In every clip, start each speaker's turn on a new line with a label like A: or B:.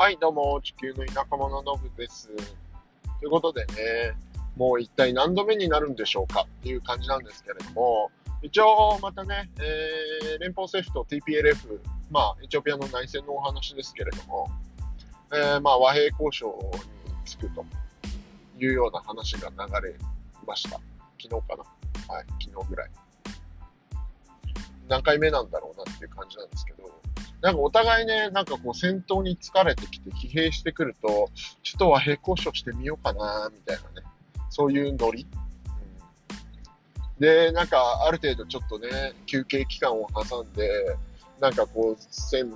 A: はい、どうも、地球の田舎者のぶです。ということでね、もう一体何度目になるんでしょうか？っていう感じなんですけれども、一応またね、えー、連邦政府と TPLF、まあ、エチオピアの内戦のお話ですけれども、えー、まあ、和平交渉につくというような話が流れました。昨日かな？はい、昨日ぐらい。何回目なんだろうなっていう感じなんですけど、なんかお互いね、なんかこう戦闘に疲れてきて疲弊してくると、ちょっと和平交渉してみようかな、みたいなね。そういうノリ。で、なんかある程度ちょっとね、休憩期間を挟んで、なんかこう、戦、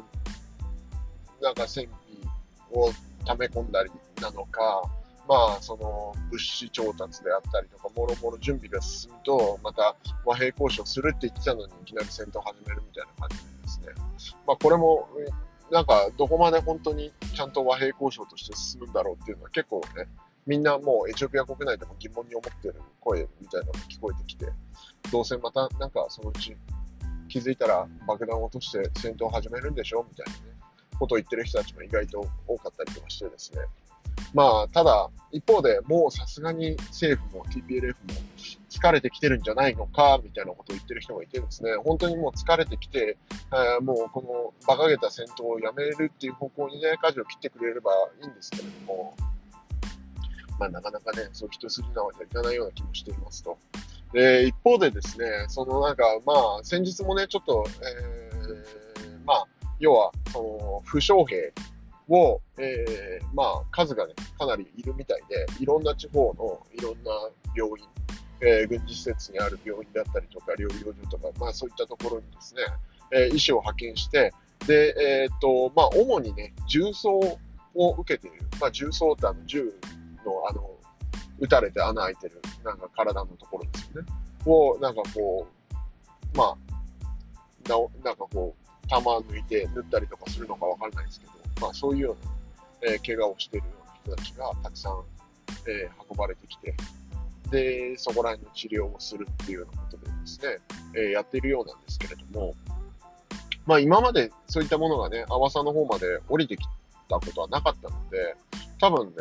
A: なんか戦費を溜め込んだりなのか、まあ、その物資調達であったりとか、もろもろ準備が進むと、また和平交渉するって言ってたのに、いきなり戦闘始めるみたいな感じでですね。まあ、これも、なんか、どこまで本当にちゃんと和平交渉として進むんだろうっていうのは結構ね、みんなもうエチオピア国内でも疑問に思ってる声みたいなのが聞こえてきて、どうせまたなんかそのうち気づいたら爆弾を落として戦闘を始めるんでしょみたいなね、ことを言ってる人たちも意外と多かったりとかしてですね。まあ、ただ、一方でもうさすがに政府も TPLF も疲れてきてるんじゃないのか、みたいなことを言ってる人がいてですね、本当にもう疲れてきて、えー、もうこの馬鹿げた戦闘をやめるっていう方向にね、舵を切ってくれればいいんですけれども、まあなかなかね、そう一筋縄じゃいかないような気もしていますと。で、一方でですね、そのなんか、まあ先日もね、ちょっと、えー、まあ、要は、その、負傷兵を、えー、まあ、数がね、かなりいるみたいで、いろんな地方のいろんな病院、えー、軍事施設にある病院だったりとか、療養所とか、まあそういったところにですね、えー、医師を派遣して、で、えっ、と、まあ主にね、重装を受けている、まあ重装ってあの銃のあの、撃たれて穴開いてる、なんか体のところですよね。を、なんかこう、まあ、ななんかこう、弾抜いて縫ったりとかするのかわかんないですけど、まあそういうような、えー、怪我をしているような人たちがたくさん、えー、運ばれてきて、で、そこら辺の治療をするっていうようなことでですね、えー、やっているようなんですけれども、まあ今までそういったものがね、阿波さんの方まで降りてきたことはなかったので、多分ね、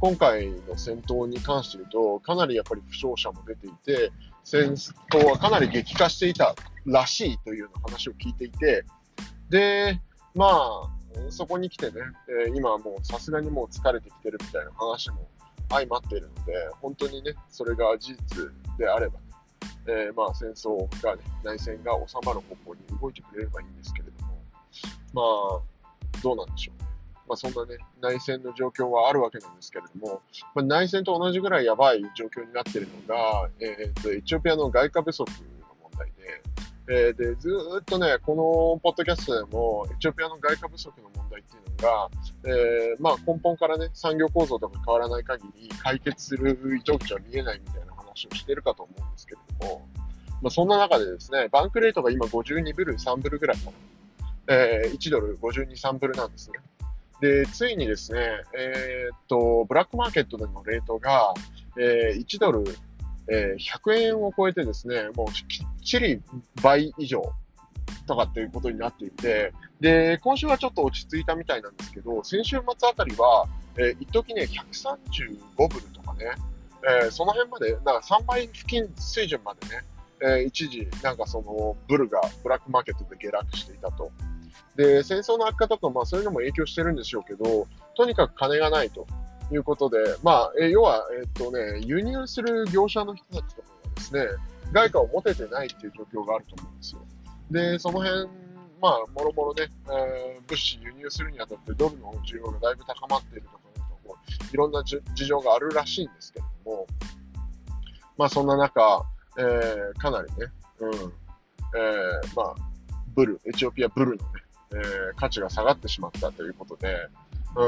A: 今回の戦闘に関して言うと、かなりやっぱり負傷者も出ていて、戦闘はかなり激化していたらしいというような話を聞いていて、で、まあ、そこに来てね、え、今はもうさすがにもう疲れてきてるみたいな話も相まっているので、本当にね、それが事実であれば、えー、まあ戦争がね、内戦が収まる方向に動いてくれればいいんですけれども、まあ、どうなんでしょうね。まあそんなね、内戦の状況はあるわけなんですけれども、まあ、内戦と同じぐらいやばい状況になっているのが、えっ、と、エチオピアの外貨不足の問題で、えー、で、ずっとね、このポッドキャストでも、エチオピアの外貨不足の問題っていうのが、えー、まあ根本からね、産業構造とか変わらない限り解決する糸口は見えないみたいな話をしてるかと思うんですけれども、まあそんな中でですね、バンクレートが今52ブル、3ブルぐらいかな。えー、1ドル52、3ブルなんですね。で、ついにですね、えー、っと、ブラックマーケットでのレートが、えー、1ドルえー、100円を超えてですね、もうきっちり倍以上とかっていうことになっていて、で、今週はちょっと落ち着いたみたいなんですけど、先週末あたりは、えー、一時ね、135ブルとかね、えー、その辺まで、だか3倍付近水準までね、えー、一時、なんかその、ブルがブラックマーケットで下落していたと。で、戦争の悪化とか、まあそういうのも影響してるんでしょうけど、とにかく金がないと。いうことで、まあ、え要は、えっとね、輸入する業者の人たちとかがですね、外貨を持ててないっていう状況があると思うんですよ。で、その辺、まあ、もろもろね、えー、物資輸入するにあたってドルの需要がだいぶ高まっているとか、いろんな事情があるらしいんですけれども、まあ、そんな中、えー、かなりね、うん、えー、まあ、ブル、エチオピアブルのね、えー、価値が下がってしまったということで、う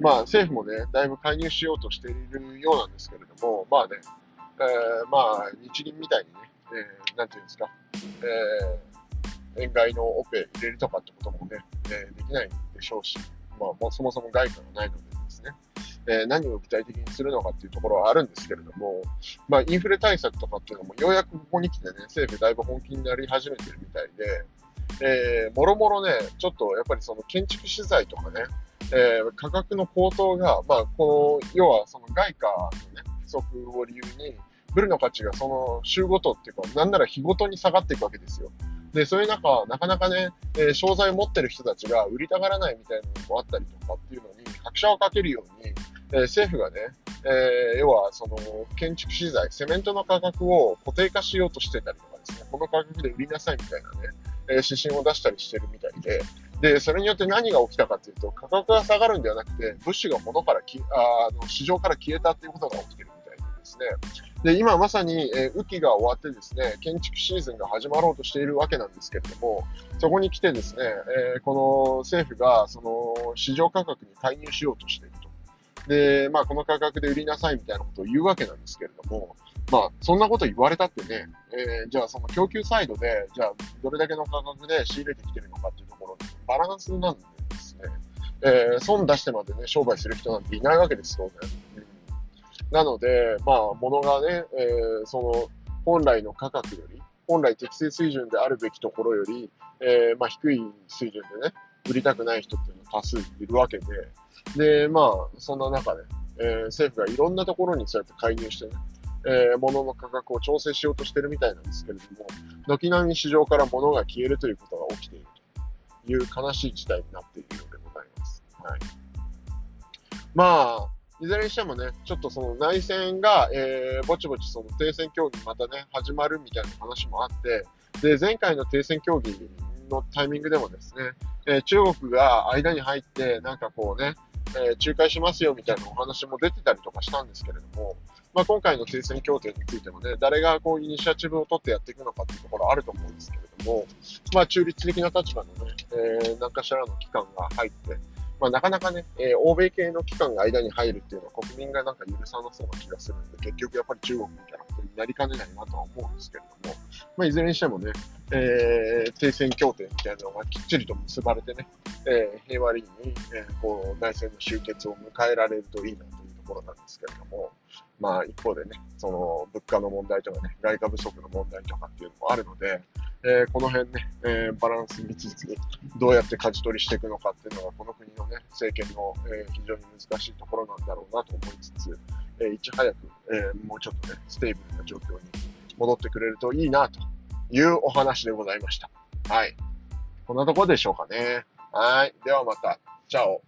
A: ん、まあ、政府もね、だいぶ介入しようとしているようなんですけれども、まあね、えー、まあ、日銀みたいにね、えー、なんていうんですか、えー、円買いのオペ入れるとかってこともね、えー、できないでしょうし、まあ、もうそもそも外貨がないのでですね、えー、何を具体的にするのかっていうところはあるんですけれども、まあ、インフレ対策とかっていうのも、ようやくここに来てね、政府だいぶ本気になり始めてるみたいで、えー、もろもろね、ちょっとやっぱりその建築資材とかね、えー、価格の高騰が、まあ、この、要はその外貨のね、不足を理由に、ブルの価値がその週ごとっていうか、なんなら日ごとに下がっていくわけですよ。で、そういう中、なかなかね、えー、商材を持ってる人たちが売りたがらないみたいなのもあったりとかっていうのに、拍車をかけるように、えー、政府がね、えー、要はその建築資材、セメントの価格を固定化しようとしてたりとかですね、この価格で売りなさいみたいなね、え指針を出したりしてるみたいで、で、それによって何が起きたかというと、価格が下がるんではなくて、物資が物からきあの市場から消えたっていうことが起きてるですね。で、今まさに、えー、雨季が終わってですね、建築シーズンが始まろうとしているわけなんですけれども、そこに来てですね、えー、この政府が、その、市場価格に介入しようとしていると。で、まあ、この価格で売りなさいみたいなことを言うわけなんですけれども、まあ、そんなこと言われたってね、えー、じゃあその供給サイドで、じゃあどれだけの価格で仕入れてきてるのかっていうところバランスなんでですね、えー、損出してまでね、商売する人なんていないわけです、当然。なので、まあ、物がね、えー、その、本来の価格より、本来適正水準であるべきところより、えー、まあ、低い水準でね、売りたくない人っていうのは多数いるわけで、で、まあ、そんな中で、えー、政府がいろんなところにそうやって介入してね、えー、物の価格を調整しようとしてるみたいなんですけれども、軒並み市場から物が消えるということが起きているという悲しい事態になっているようでございます。はい。まあ、いずれにしてもね、ちょっとその内戦が、えー、ぼちぼちその停戦協議またね、始まるみたいな話もあって、で、前回の停戦協議のタイミングでもですね、えー、中国が間に入って、なんかこうね、えー、仲介しますよみたいなお話も出てたりとかしたんですけれども、まあ、今回の停戦協定についてもね、誰がこうイニシアチブを取ってやっていくのかっていうところあると思うんですけれども、まあ、中立的な立場のね、えー、何かしらの機関が入って、まあ、なかなかね、えー、欧米系の機関が間に入るっていうのは国民がなんか許さなそうな気がするんで、結局やっぱり中国みたいなことになりかねないなとは思うんですけれども、まあ、いずれにしてもね、えー、停戦協定みたいなのがきっちりと結ばれてね、えー、平和裏に、えー、こう内戦の終結を迎えられるといいなというところなんですけれども、まあ一方でね、その物価の問題とかね、外貨不足の問題とかっていうのもあるので、えー、この辺ね、えー、バランス見つつどうやって舵取りしていくのかっていうのがこの国のね、政権の、えー、非常に難しいところなんだろうなと思いつつ、えいち早く、えもうちょっとね、 stable な状況に戻ってくれるといいなというお話でございました。はい。こんなところでしょうかね。はい。ではまた。チャオ。